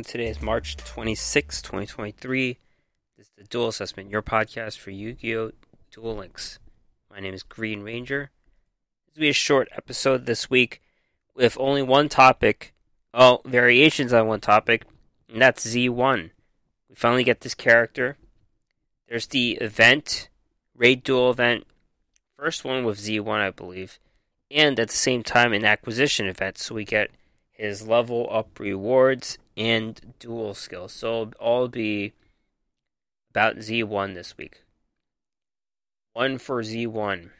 Today is March 26, 2023. This is the Duel Assessment, your podcast for Yu Gi Oh! Duel Links. My name is Green Ranger. This will be a short episode this week with only one topic, well, variations on one topic, and that's Z-one. We finally get this character. There's the event, Raid Duel event, first one with Z-one, I believe, and at the same time, an acquisition event, so we get his level up rewards and duel skills. So it'll all be about Z-one this week. One for Z-one.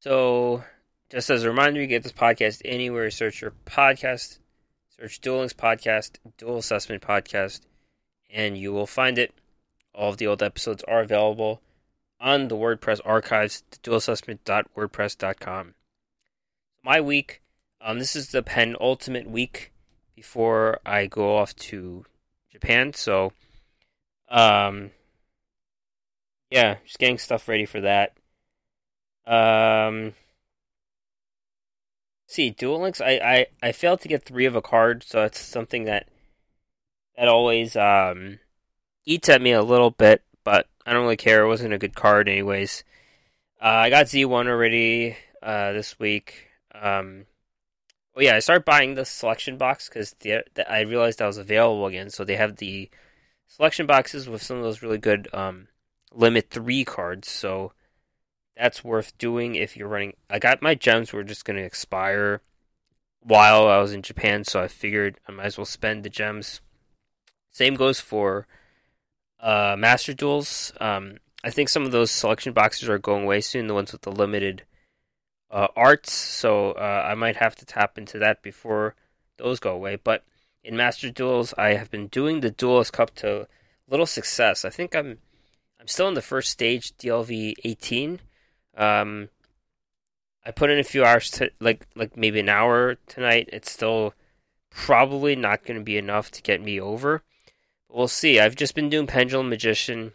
So, just as a reminder, you get this podcast anywhere. Search your podcast, search Duel Links Podcast, Duel Assessment Podcast, and you will find it. All of the old episodes are available on the WordPress archives, duelassessment.wordpress.com. My week, um, this is the penultimate week before I go off to Japan. So, um, yeah, just getting stuff ready for that. Um, see, Duel Links, I, I, I failed to get three of a card, so it's something that that always um, eats at me a little bit, but I don't really care. It wasn't a good card, anyways. Uh, I got Z-one already uh, this week. Um, yeah, I started buying the selection box because I realized that was available again. So they have the selection boxes with some of those really good um, limit three cards. So that's worth doing if you're running. I got my gems were just going to expire while I was in Japan, so I figured I might as well spend the gems. Same goes for uh, Master Duels. Um, I think some of those selection boxes are going away soon. The ones with the limited uh, arts, so uh, I might have to tap into that before those go away. But in Master Duels, I have been doing the Duelist Cup to little success. I think I'm I'm still in the first stage, DLV 18. Um, I put in a few hours to like like maybe an hour tonight. It's still probably not going to be enough to get me over. But we'll see. I've just been doing Pendulum Magician.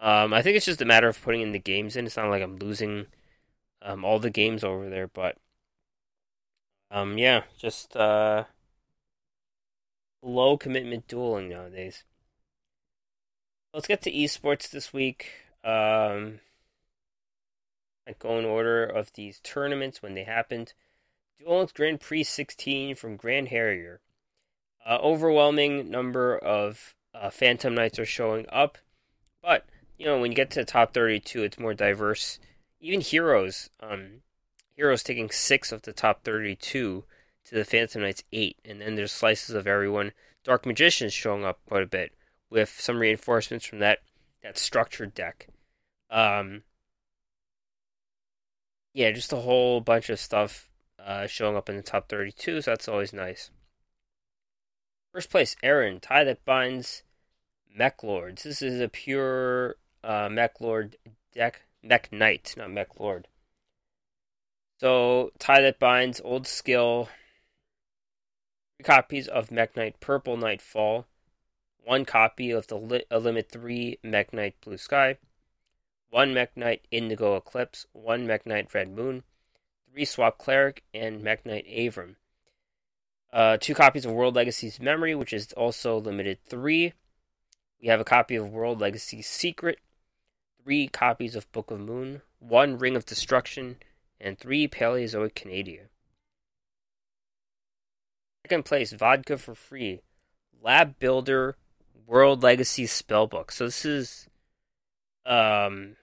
Um, I think it's just a matter of putting in the games in. It's not like I'm losing um, all the games over there, but um, yeah, just uh, low commitment dueling nowadays. Let's get to esports this week. Um, I go in order of these tournaments when they happened. Duel Links Grand Prix 16 from Grand Harrier. Uh, overwhelming number of uh, Phantom Knights are showing up, but you know when you get to the top 32, it's more diverse even Heroes, um, Heroes taking six of the top 32 to the Phantom Knights eight, and then there's slices of everyone. Dark Magicians showing up quite a bit with some reinforcements from that that structured deck. Um, yeah, just a whole bunch of stuff uh, showing up in the top 32, so that's always nice. First place, Aaron, tie that binds Meklords. This is a pure uh, Meklord deck Mekk-Knight, not Meklord. So, tie that binds, old skill. Three copies of Mekk-Knight Purple Nightfall. One copy of the li- Limit 3 Mekk-Knight Blue Sky. One Mekk-Knight Indigo Eclipse. One Mekk-Knight Red Moon. Three Swap Cleric and Mekk-Knight Avram. Uh, two copies of World Legacy's Memory, which is also limited 3. We have a copy of World Legacy Secret, three copies of Book of Moon, one Ring of Destruction, and three Paleozoic Canadia. Second place, Vodka for Free, Lab Builder World Legacy Spellbook. So this is, um,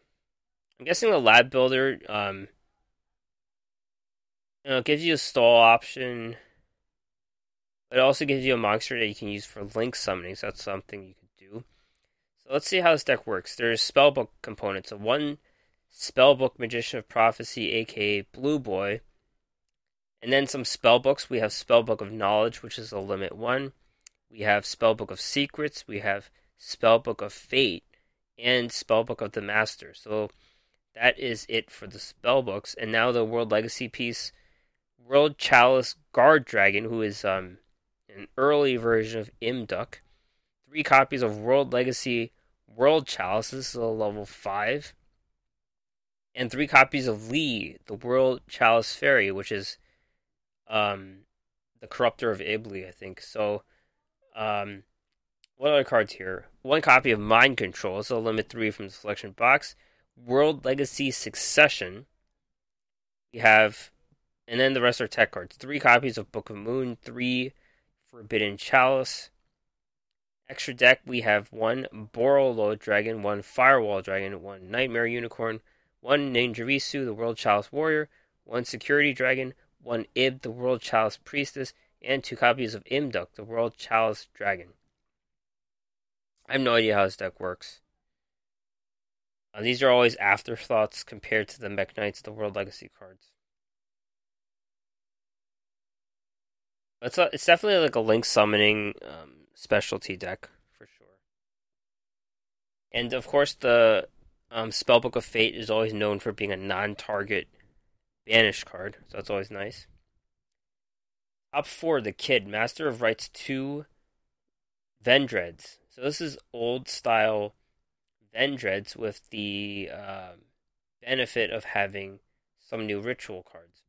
I'm guessing the Lab Builder, um, you know, gives you a stall option. It also gives you a monster that you can use for link summoning, so that's something you do. So let's see how this deck works. There's spellbook components. So one spellbook Magician of Prophecy, aka Blue Boy. And then some spellbooks. We have Spellbook of Knowledge, which is a limit one. We have Spellbook of Secrets. We have Spellbook of Fate. And Spellbook of the Master. So that is it for the spellbooks. And now the World Legacy piece. World Chalice Guard Dragon, who is um, an early version of Imduk. Three copies of World Legacy World Chalice. This is a level 5. And three copies of Lee, the World Chalice Fairy, which is um, the Corruptor of Iblis, I think. So, um, what other cards here? One copy of Mind Control. So limit three from the selection box. World Legacy Succession. We have, and then the rest are tech cards. Three copies of Book of Moon. Three Forbidden Chalice. Extra deck, we have one Borreload Dragon, one Firewall Dragon, one Knightmare Unicorn, one Ningirsu, the World Chalice Warrior, one Security Dragon, one Ib, the World Chalice Priestess, and two copies of Imduk, the World Chalice Dragon. I have no idea how this deck works. Uh, these are always afterthoughts compared to the Mech Knights, the World Legacy cards. It's a, it's definitely like a link summoning um, specialty deck for sure. And of course, the um, Spellbook of Fate is always known for being a non-target banished card, so that's always nice. Top four, the Kid, Master of Rites two Vendreads. So this is old style Vendreads with the uh, benefit of having some new ritual cards.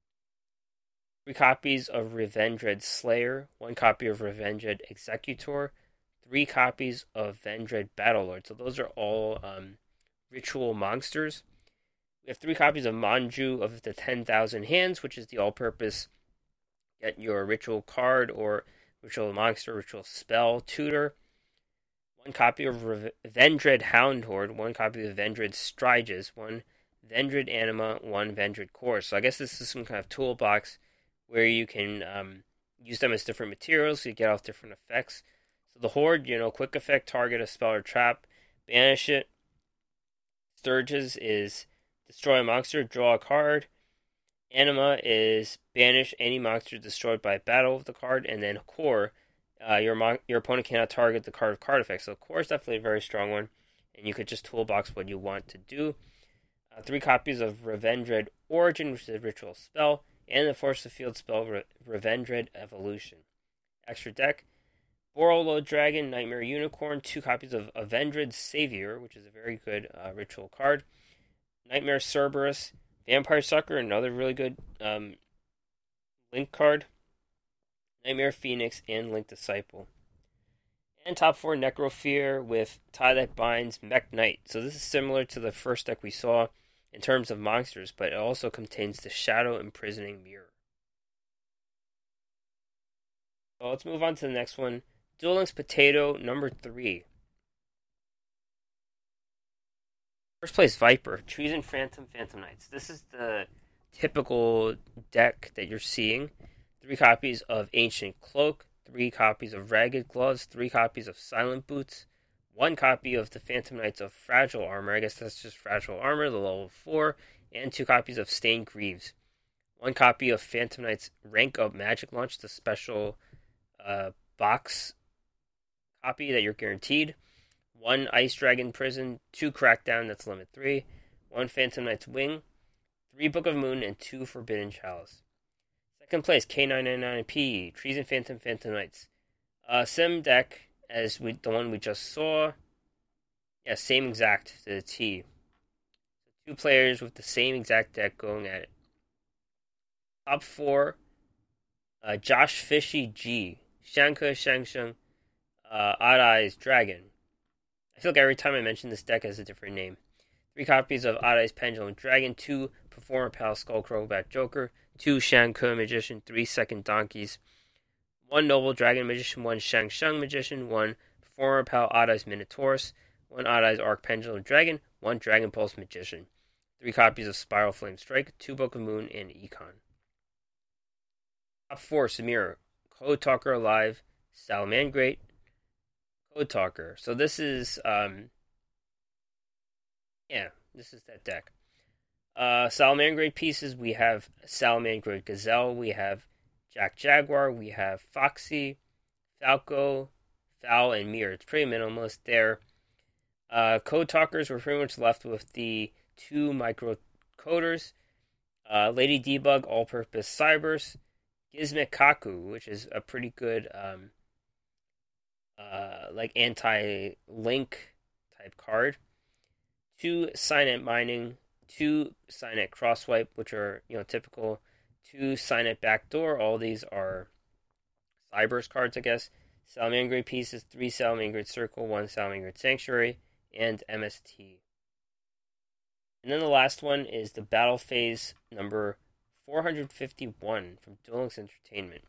Three copies of Revendread Slayer, one copy of Revendread Executor, three copies of Vendread Battlelord. So those are all um, ritual monsters. We have three copies of Manju of the 10,000 Hands, which is the all purpose get your ritual card or ritual monster, ritual spell tutor. One copy of Vendread Houndhorde, one copy of Vendread Striges, one Vendread Anima, one Vendread Core. So I guess this is some kind of toolbox where you can um, use them as different materials so you get off different effects. So the Horde, you know, quick effect, target a spell or trap, banish it. Sturges is destroy a monster, draw a card. Anima is banish any monster destroyed by battle of the card, and then Core, uh, your mon- your opponent cannot target the card of card effect. So Core is definitely a very strong one, and you could just toolbox what you want to do. Uh, three copies of Revendread Origin, which is a ritual spell and the Force of Field spell Re- Revendread Evolution. Extra deck Borreload Dragon, Knightmare Unicorn, two copies of Avendred Savior, which is a very good uh, ritual card. Knightmare Cerberus, Vampire Sucker, another really good um, link card. Knightmare Phoenix, and Link Disciple. And top four Necrofear with Tie That Binds, Mekk-Knight. So this is similar to the first deck we saw in terms of monsters, but it also contains the Shadow Imprisoning Mirror. So let's move on to the next one. Duel Links Potato number three. First place Viper, Treason Phantom, Phantom Knights. This is the typical deck that you're seeing. Three copies of Ancient Cloak, three copies of Ragged Gloves, three copies of Silent Boots, one copy of the Phantom Knights of Fragile Armor. I guess that's just Fragile Armor, the level 4, and two copies of Stained Greaves. One copy of Phantom Knights Rank Up Magic Launch, the special uh, box copy that you're guaranteed. One Ice Dragon Prison, two Crackdown, that's limit 3. One Phantom Knight's Wing, three Book of Moon, and two Forbidden Chalice. Second place, K999P, Treason Phantom Phantom Knights. Uh, sim deck as we the one we just saw. Yeah, same exact to the T. Two players with the same exact deck going at it. Top four, uh, Josh Fishy G, Shanka Shangsheng, uh, Odd Eyes Dragon. I feel like every time I mention this deck has a different name. Three copies of Odd Eyes Pendulum Dragon, two Performer Pal Skullcrow Bat Joker, two Shanku Magician, three Second Donkeys, one Noble Dragon Magician, one Shang Sheng Magician, one former Pal Eyes Minotaurus, one Eyes Arc Pendulum Dragon, one Dragon Pulse Magician, three copies of Spiral Flame Strike, two Book of Moon, and Econ. Top four Samir, Code Talker Alive, Salamangreat, Code Talker. So this is, um, yeah, this is that deck. Uh, Salamangreat pieces, we have Salamangreat Gazelle, we have Jack Jaguar, we have Foxy, Falco, Foul, and Mirror. It's pretty minimalist there. Uh, code talkers, we're pretty much left with the two micro coders. Uh, Lady Debug, all purpose Cybers. Gizmek Kaku, which is a pretty good um, uh, like anti link type card. Two Cynet Mining, two Cynet Crosswipe, which are you know typical to Cynet backdoor. All these are Cybers cards, I guess. Salamangreat pieces, three Salamangreat Circle, one Salamangreat Sanctuary, and MST. And then the last one is the Battle Phase number 451 from Duel Links Entertainment.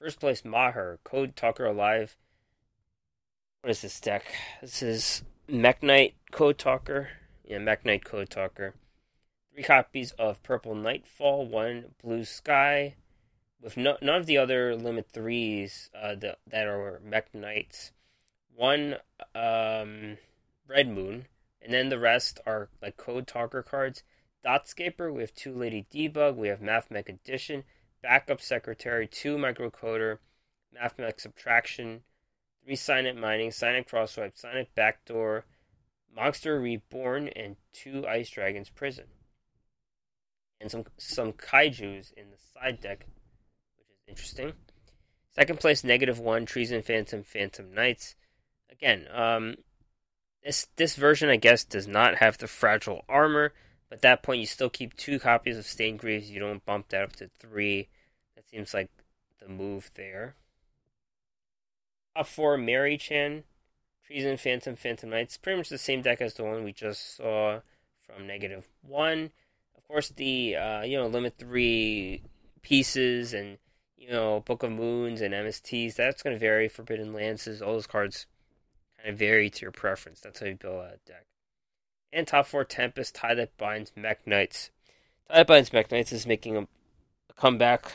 First place, Maher, Code Talker Alive. What is this deck? This is Mekk-Knight Code Talker. Yeah, Mekk-Knight Code Talker. Three copies of Purple Nightfall, one Blue Sky, with no, none of the other limit threes uh, the, that are Mekk-Knights. One um, Red Moon, and then the rest are like Code Talker cards. Dotscaper, we have two Lady Debug, we have Mathmech Addition, Backup Secretary, two Microcoder, Mathmech Subtraction, three Cynet Mining, Cynet Crosswipe, Cynet Backdoor, Monster Reborn, and two Ice Dragons Prison. And some some kaijus in the side deck which is Interesting. Second place, negative one, Treason Phantom, Phantom Knights. Again, um, this this version, I guess, does not have the fragile armor, but at that point, you still keep two copies of Stained Greaves. You don't bump that up to three. That seems like the move there. Up four, Mary Chan, Treason, Phantom, Phantom Knights. Pretty much the same deck as the one we just saw from negative one. Of course, the uh, you know limit three pieces and you know, Book of Moons and MSTs, that's going to vary. Forbidden Lances, all those cards kind of vary to your preference. That's how you build a deck. And top four Tempest, Tie That Binds, Mekk-Knights. Tie That Binds, Mekk-Knights is making a, a comeback.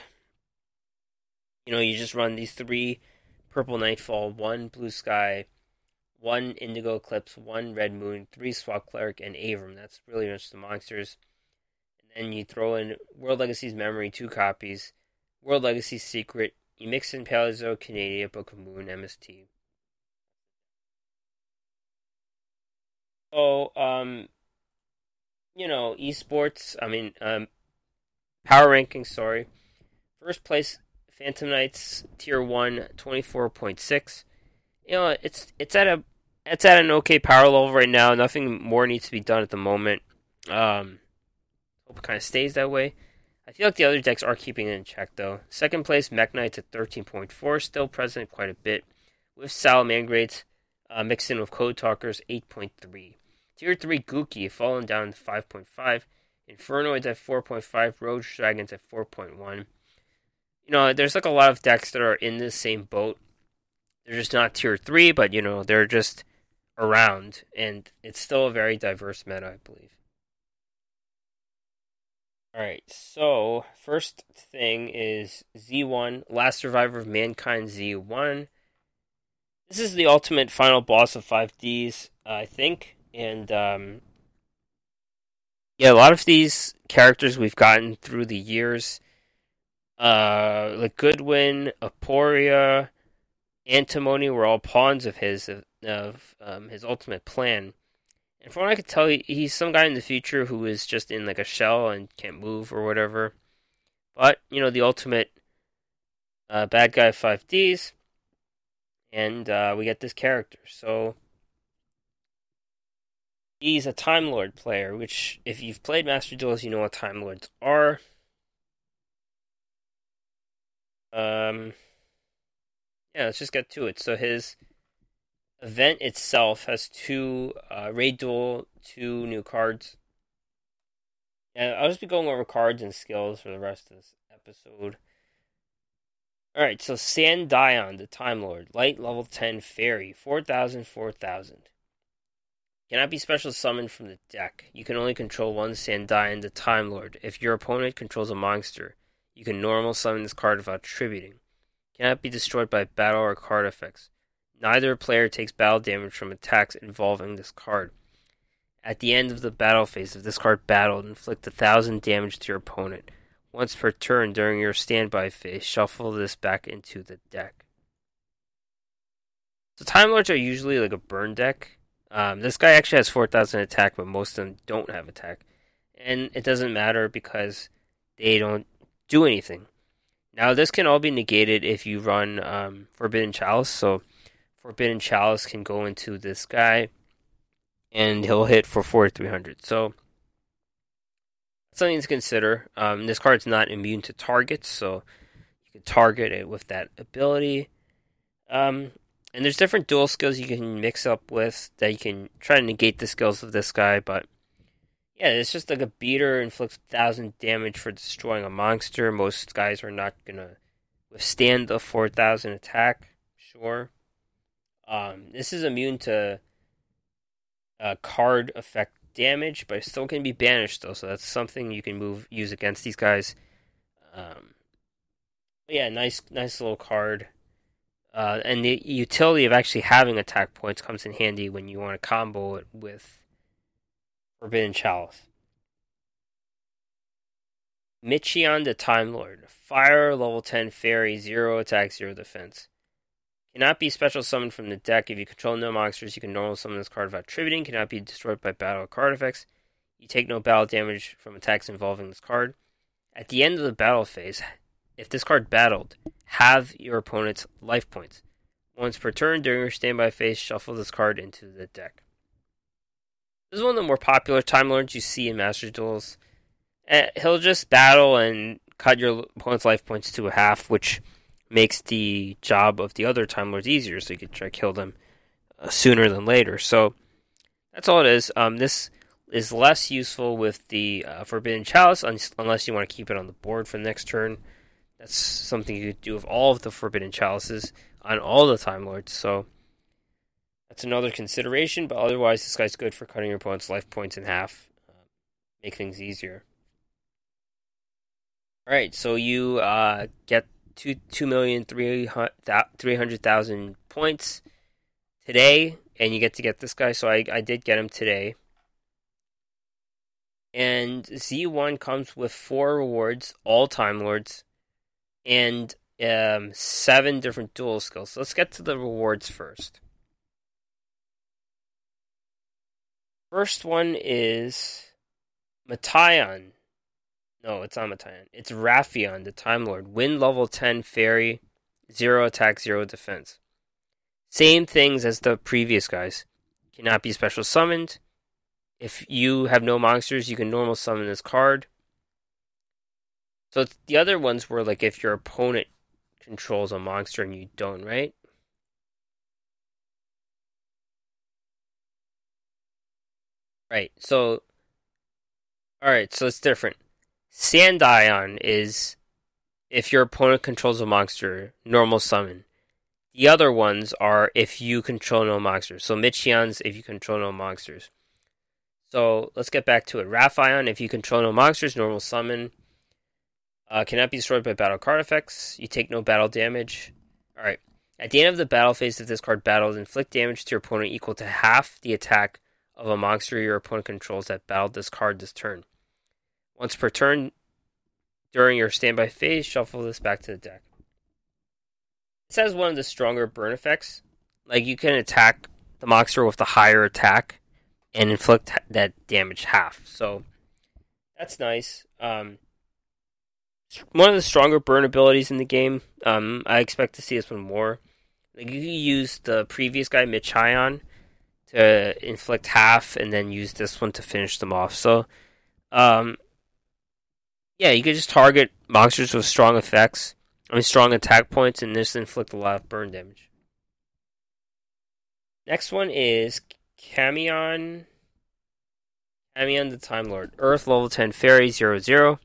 You know, you just run these three Purple Nightfall, one Blue Sky, one Indigo Eclipse, one Red Moon, three Swap Cleric, and Avram. That's really much the monsters. And you throw in World Legacy's Memory, two copies World Legacy Secret, you mix in Paleozoic Canadia, Book of Moon, MST. Oh, um, you know, esports, I mean, um, power ranking, sorry. First place, Phantom Knights, tier 1, 24.6. You know, it's it's at a it's at an okay power level right now. Nothing more needs to be done at the moment. Um, hope it kind of stays that way. I feel like the other decks are keeping it in check, though. Second place, Mekk-Knights at 13.4, still present quite a bit, with Salamangreats uh, mixed in with Code Talkers, 8.3. Tier 3, Gouki, fallen down to 5.5. Infernoids at 4.5, Roach Dragons at 4.1. You know, there's like a lot of decks that are in this same boat. They're just not tier 3, but, you know, they're just around, and it's still a very diverse meta, I believe. Alright, so first thing is Z-one, Last Survivor of Mankind Z-one. This is the ultimate final boss of 5Ds, I think. And, um, yeah, a lot of these characters we've gotten through the years, uh, like Goodwin, Aporia, Antinomy were all pawns of his, of, of um, his ultimate plan. From what I could tell, he's some guy in the future who is just in like a shell and can't move or whatever. But you know, the ultimate uh, bad guy five Ds, and uh, we get this character. So he's a Time Lord player, which if you've played Master Duels, you know what Time Lords are. Um, yeah, let's just get to it. So his event itself has two uh, raid duel, two new cards. And I'll just be going over cards and skills for the rest of this episode. Alright, so Sandaion, the Time Lord, light level 10 fairy, 4000, 4000. Cannot be special summoned from the deck. You can only control one Sandaion, the Time Lord. If your opponent controls a monster, you can normal summon this card without tributing. Cannot be destroyed by battle or card effects. Neither player takes battle damage from attacks involving this card. At the end of the battle phase, if this card battled, inflict a thousand damage to your opponent. Once per turn during your standby phase, shuffle this back into the deck. So Time Lords are usually like a burn deck. Um, this guy actually has 4,000 attack, but most of them don't have attack. And it doesn't matter because they don't do anything. Now, this can all be negated if you run um, Forbidden Chalice. So, Forbidden Chalice can go into this guy, and he'll hit for 4300. So, something to consider. Um, this card's not immune to targets, so you can target it with that ability. Um, and there's different dual skills you can mix up with that you can try to negate the skills of this guy, but yeah, it's just like a beater inflicts thousand damage for destroying a monster. Most guys are not gonna withstand the four thousand attack. Sure. Um, this is immune to uh, card effect damage, but it still can be banished though, so that's something you can move use against these guys. Um, yeah, nice nice little card. Uh, and the utility of actually having attack points comes in handy when you want to combo it with Forbidden Chalice. Michion the Time Lord. Fire, level 10 fairy, 0 attack, 0 defense. Cannot be special summoned from the deck. If you control no monsters, you can normal summon this card without tributing. Cannot be destroyed by battle card effects. You take no battle damage from attacks involving this card. At the end of the battle phase, if this card battled, have your opponent's life points. Once per turn during your standby phase, shuffle this card into the deck. This is one of the more popular Time Lords you see in Master Duels. Uh, he'll just battle and cut your opponent's life points to a half, which makes the job of the other Time Lords easier, so you can try to kill them uh, sooner than later. So that's all it is. Um, this is less useful with the uh, Forbidden Chalice, un- unless you want to keep it on the board for the next turn. That's something you could do with all of the Forbidden Chalices on all the Time Lords. So that's another consideration, but otherwise, this guy's good for cutting your opponent's life points in half, uh, make things easier. All right, so you uh, get two two million three hundred thousand points today, and you get to get this guy. So I I did get him today. And Z-one comes with four rewards, all Time Lords, and um, seven different duel skills. So let's get to the rewards first. First one is Matayan. No, it's not Matayan. It's Raphion, the Time Lord. Wind level 10 fairy, 0 attack, 0 defense. Same things as the previous guys. Cannot be special summoned. If you have no monsters, you can normal summon this card. So the other ones were like if your opponent controls a monster and you don't, right? Right. So, all right. So it's different. Sandaion is if your opponent controls a monster, normal summon. The other ones are if you control no monsters. So Michion's if you control no monsters. So let's get back to it. Raphion, if you control no monsters, normal summon. Uh, cannot be destroyed by battle card effects. You take no battle damage. Alright. At the end of the battle phase, if this card battles, inflict damage to your opponent equal to half the attack of a monster your opponent controls that battled this card this turn. Once per turn, during your standby phase, shuffle this back to the deck. This has one of the stronger burn effects. Like you can attack the monster with the higher attack and inflict that damage half. So that's nice. Um, one of the stronger burn abilities in the game. Um, I expect to see this one more. Like you can use the previous guy Michion to inflict half, and then use this one to finish them off. So, um, yeah, you could just target monsters with strong effects. I mean, strong attack points, and this inflict a lot of burn damage. Next one is Kamion. Kamion the Time Lord. Earth level 10 Fairy 00. 0.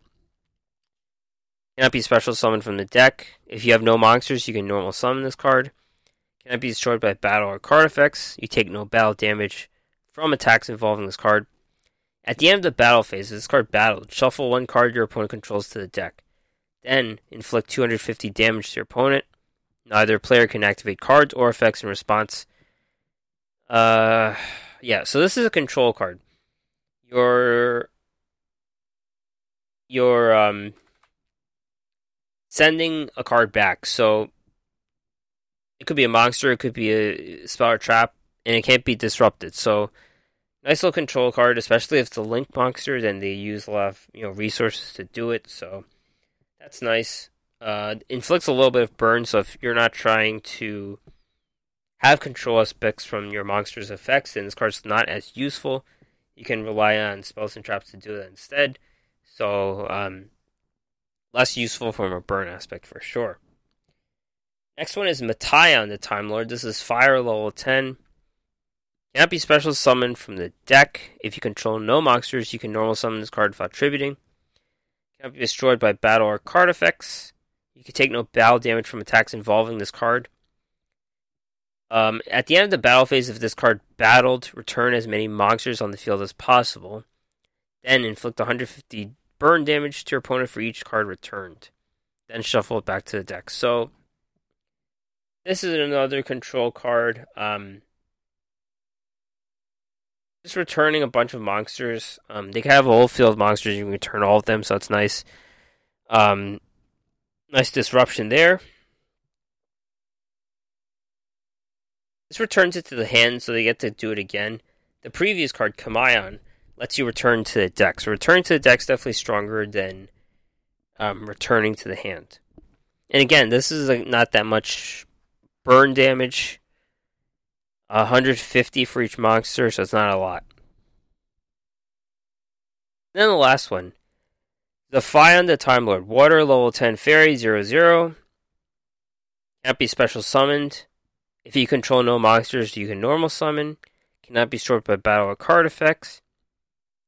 Cannot be special summoned from the deck. If you have no monsters, you can normal summon this card. Cannot be destroyed by battle or card effects. You take no battle damage from attacks involving this card. At the end of the battle phase, this card battled, shuffle one card your opponent controls to the deck. Then inflict 250 damage to your opponent. Neither player can activate cards or effects in response. Uh, yeah. So this is a control card. Your your um sending a card back. So it could be a monster, it could be a spell or trap, and it can't be disrupted. So nice little control card, especially if it's a link monster, then they use a lot of you know resources to do it. So that's nice. Uh, inflicts a little bit of burn, so if you're not trying to have control aspects from your monster's effects, then this card's not as useful. You can rely on spells and traps to do that instead. So um, less useful from a burn aspect for sure. Next one is Metaion, the Time Lord. This is fire level 10. Cannot be special summoned from the deck. If you control no monsters, you can normal summon this card without tributing. Cannot be destroyed by battle or card effects. You can take no battle damage from attacks involving this card. Um, at the end of the battle phase, if this card battled, return as many monsters on the field as possible. Then inflict 150 burn damage to your opponent for each card returned. Then shuffle it back to the deck. So this is another control card. Um, just returning a bunch of monsters. Um, they can have a whole field of monsters. You can return all of them, so it's nice. Um, nice disruption there. This returns it to the hand, so they get to do it again. The previous card, Kamayon, lets you return to the deck. So returning to the deck is definitely stronger than um, returning to the hand. And again, this is like not that much burn damage. 150 for each monster, so it's not a lot. Then the last one. Zaphion the Time Lord. Water level 10 fairy 0 0. Can't be special summoned. If you control no monsters, you can normal summon. Cannot be stored by battle or card effects.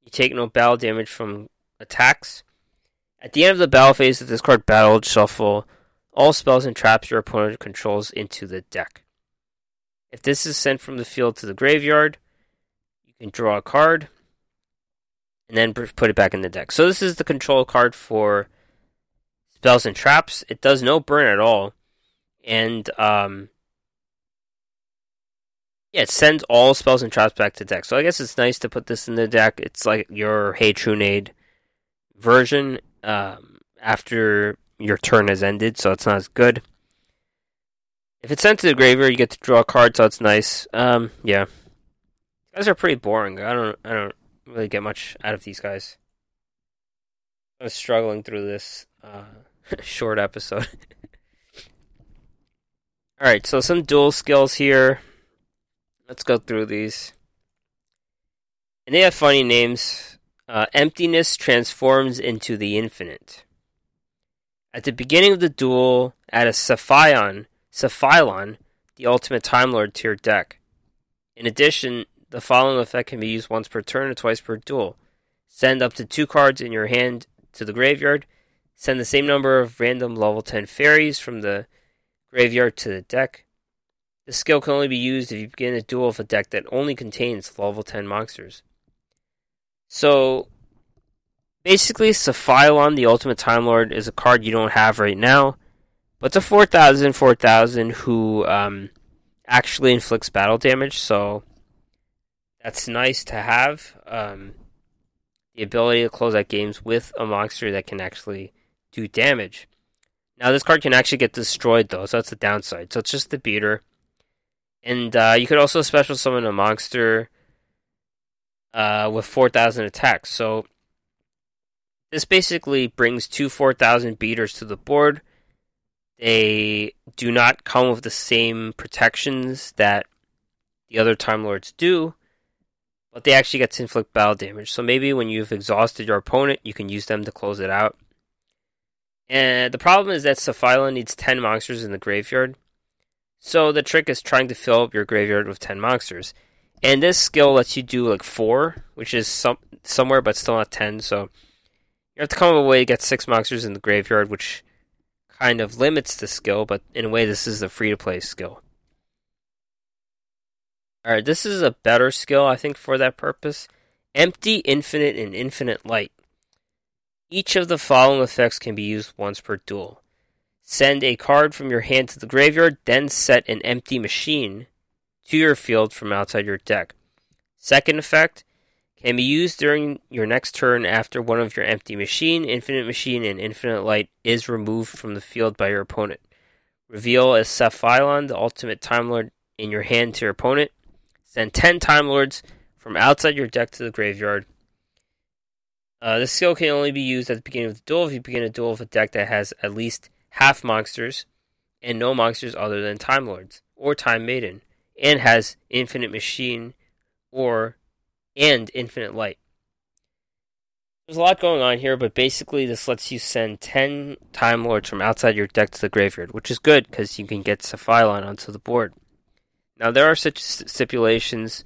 You take no battle damage from attacks. At the end of the battle phase, if this card shuffle all spells and traps your opponent controls into the deck. If this is sent from the field to the graveyard, you can draw a card and then put it back in the deck. So this is the control card for spells and traps. It does no burn at all, and um, yeah, it sends all spells and traps back to deck. So I guess it's nice to put this in the deck. It's like your Hey Trunade version um, after your turn has ended, so it's not as good. If it's sent to the graveyard, you get to draw a card, so it's nice. Um, yeah, these guys are pretty boring. I don't, I don't really get much out of these guys. I was struggling through this uh, short episode. All right, so some duel skills here. Let's go through these. And they have funny names. Uh, emptiness transforms into the infinite. At the beginning of the duel, add a Saphion Sephylon, the ultimate Time Lord tier deck. In addition, the following effect can be used once per turn or twice per duel. Send up to two cards in your hand to the graveyard. Send the same number of random level 10 fairies from the graveyard to the deck. This skill can only be used if you begin a duel with a deck that only contains level 10 monsters. So, basically, Sephylon, the Ultimate Time Lord, is a card you don't have right now. But it's a 4000 4000 who um, actually inflicts battle damage, so that's nice to have. Um, the ability to close out games with a monster that can actually do damage. Now, this card can actually get destroyed, though, so that's the downside. So it's just the beater. And uh, you could also special summon a monster uh, with 4,000 attacks. So this basically brings two 4,000 beaters to the board they do not come with the same protections that the other Time Lords do, but they actually get to inflict battle damage. So maybe when you've exhausted your opponent, you can use them to close it out. And the problem is that Sephylon needs 10 monsters in the graveyard. So the trick is trying to fill up your graveyard with 10 monsters. And this skill lets you do like 4, which is some somewhere but still not 10. So you have to come up with a way to get 6 monsters in the graveyard, which kind of limits the skill, but in a way, this is a free to play skill. Alright, this is a better skill, I think, for that purpose. Empty, Infinite, and Infinite Light. Each of the following effects can be used once per duel. Send a card from your hand to the graveyard, then set an empty machine to your field from outside your deck. Second effect, can be used during your next turn after one of your empty machine, infinite machine, and infinite light is removed from the field by your opponent. Reveal a Sephylon, the ultimate Time Lord, in your hand to your opponent. Send 10 Time Lords from outside your deck to the graveyard. Uh, this skill can only be used at the beginning of the duel if you begin a duel with a deck that has at least half monsters and no monsters other than Time Lords or Time Maiden, and has Infinite Machine or and infinite light. there's a lot going on here, but basically this lets you send 10 Time Lords from outside your deck to the graveyard, which is good because you can get Sephylon onto the board. Now, there are such stipulations.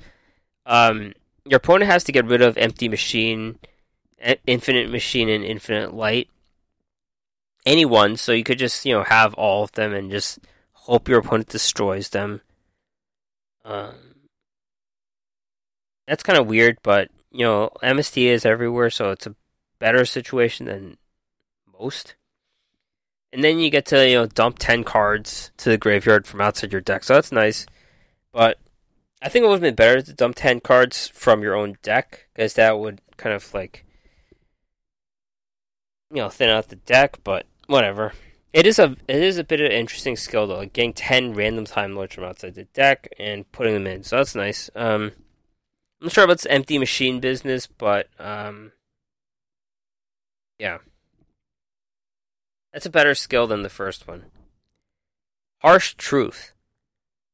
Um, your opponent has to get rid of Empty Machine, Infinite Machine, and Infinite Light. Anyone, so you could just, you know, have all of them and just hope your opponent destroys them. Um, that's kind of weird, but you know, MST is everywhere, so it's a better situation than most. And then you get to, you know, dump 10 cards to the graveyard from outside your deck. So that's nice. But I think it would have been better to dump 10 cards from your own deck, because that would kind of like, you know, thin out the deck, but whatever. It is a it is a bit of an interesting skill though, like getting ten random time lords from outside the deck and putting them in. So that's nice. Um, I'm sure this empty machine business, but um, yeah, that's a better skill than the first one. Harsh truth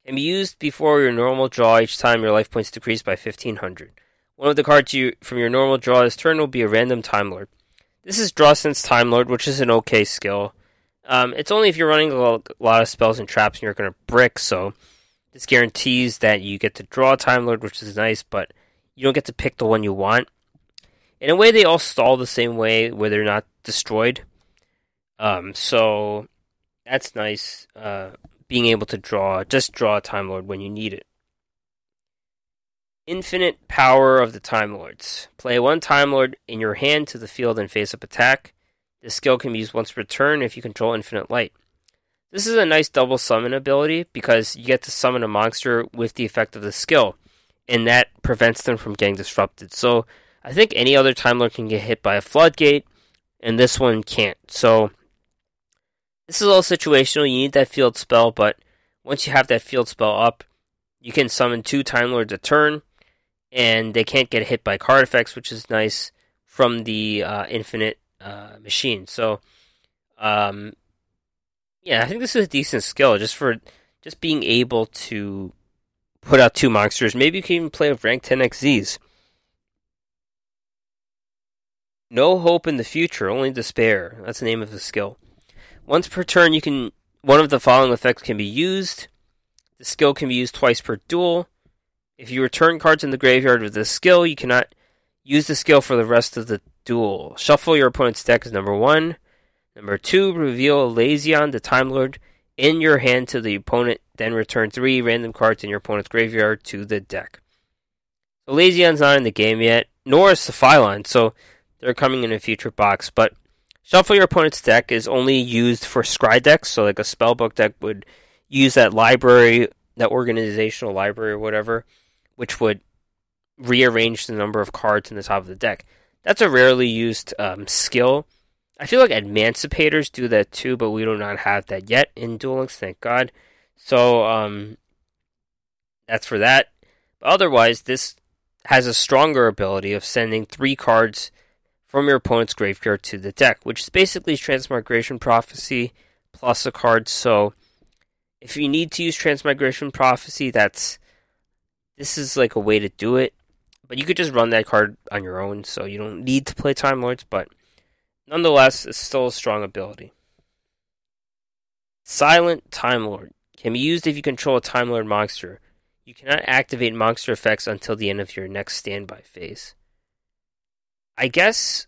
can be used before your normal draw each time your life points decrease by 1500. One of the cards you from your normal draw this turn will be a random Time Lord. This is Draw Sense Time Lord, which is an okay skill. Um, it's only if you're running a lot of spells and traps and you're going to brick, so this guarantees that you get to draw a Time Lord, which is nice, but you don't get to pick the one you want. In a way, they all stall the same way, where they're not destroyed. Um, so that's nice. Uh, being able to draw, just draw a Time Lord when you need it. Infinite power of the Time Lords. Play one Time Lord in your hand to the field and face up attack. This skill can be used once per turn if you control infinite light. This is a nice double summon ability because you get to summon a monster with the effect of the skill, and that prevents them from getting disrupted. So I think any other Time Lord can get hit by a floodgate, and this one can't. So this is all situational. You need that field spell, but once you have that field spell up, you can summon two Time Lords a turn, and they can't get hit by card effects, which is nice from the uh, infinite uh, machine. So, um, yeah, I think this is a decent skill just for just being able to put out two monsters. Maybe you can even play with rank 10xZs. No hope in the future, only despair. That's the name of the skill. Once per turn, you can one of the following effects can be used. The skill can be used twice per duel. If you return cards in the graveyard with this skill, you cannot use the skill for the rest of the duel. Shuffle your opponent's deck is number one. Number two, reveal Lazion, the Time Lord, in your hand to the opponent. Then return three random cards in your opponent's graveyard to the deck. So Lazion's not in the game yet, nor is Sephylon, so they're coming in a future box. But shuffle your opponent's deck is only used for scry decks, so like a spellbook deck would use that library, that organizational library or whatever, which would rearrange the number of cards in the top of the deck. That's a rarely used um, skill. I feel like Emancipators do that too, but we do not have that yet in Duel Links, thank God. So um, that's for that. But otherwise, this has a stronger ability of sending three cards from your opponent's graveyard to the deck, which is basically Transmigration Prophecy plus a card. So if you need to use Transmigration Prophecy, that's this is like a way to do it. But you could just run that card on your own, so you don't need to play Time Lords, but nonetheless, it's still a strong ability. Silent Time Lord can be used if you control a Time Lord monster. You cannot activate monster effects until the end of your next standby phase. I guess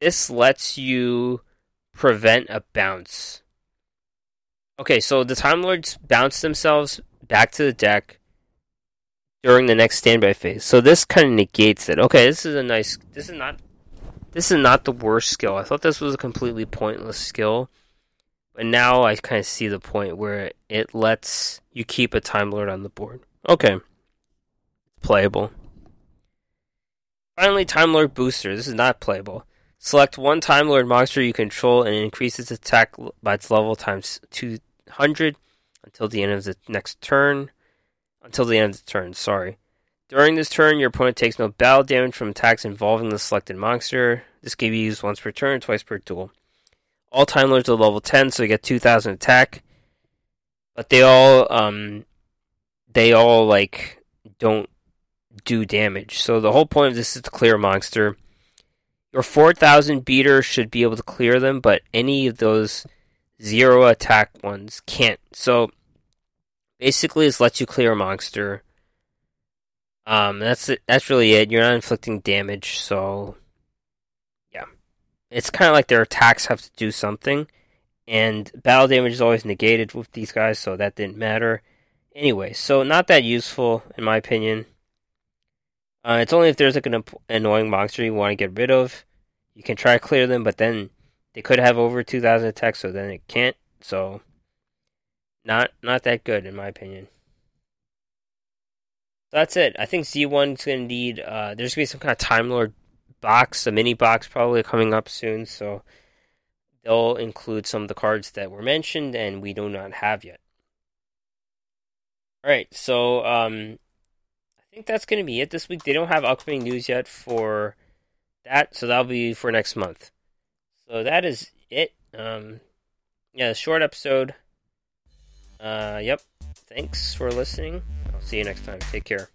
this lets you prevent a bounce. Okay, so the Time Lords bounce themselves back to the deck during the next standby phase. So this kind of negates it. Okay, this is a nice. This is not. This is not the worst skill. I thought this was a completely pointless skill, but now I kind of see the point where it lets you keep a Time Lord on the board. Okay, playable. Finally, Time Lord Booster. This is not playable. Select one Time Lord monster you control and increase its attack by its level times 200 until the end of the next turn until the end of the turn, sorry. During this turn, your opponent takes no battle damage from attacks involving the selected monster. This can be used once per turn, twice per duel. All Time Lords are level 10, so you get 2000 attack. But they all, um, they all, like, don't do damage. So the whole point of this is to clear a monster. your 4000 beater should be able to clear them, but any of those zero attack ones can't. So basically, this lets you clear a monster. Um, that's it. That's really it. You're not inflicting damage, so yeah, it's kind of like their attacks have to do something, and battle damage is always negated with these guys, so that didn't matter. Anyway, so not that useful in my opinion. Uh, it's only if there's like an annoying monster you want to get rid of. You can try to clear them, but then they could have over 2,000 attacks, so then it can't. So, not not that good in my opinion. That's it. I think Z-one's going to need. Uh, there's going to be some kind of Timelord box, a mini box probably coming up soon. So they'll include some of the cards that were mentioned and we do not have yet. All right, so um, I think that's going to be it this week. They don't have upcoming news yet for that, so that'll be for next month. So that is it. Um, yeah, short episode. Uh, yep. Thanks for listening. I'll see you next time. Take care.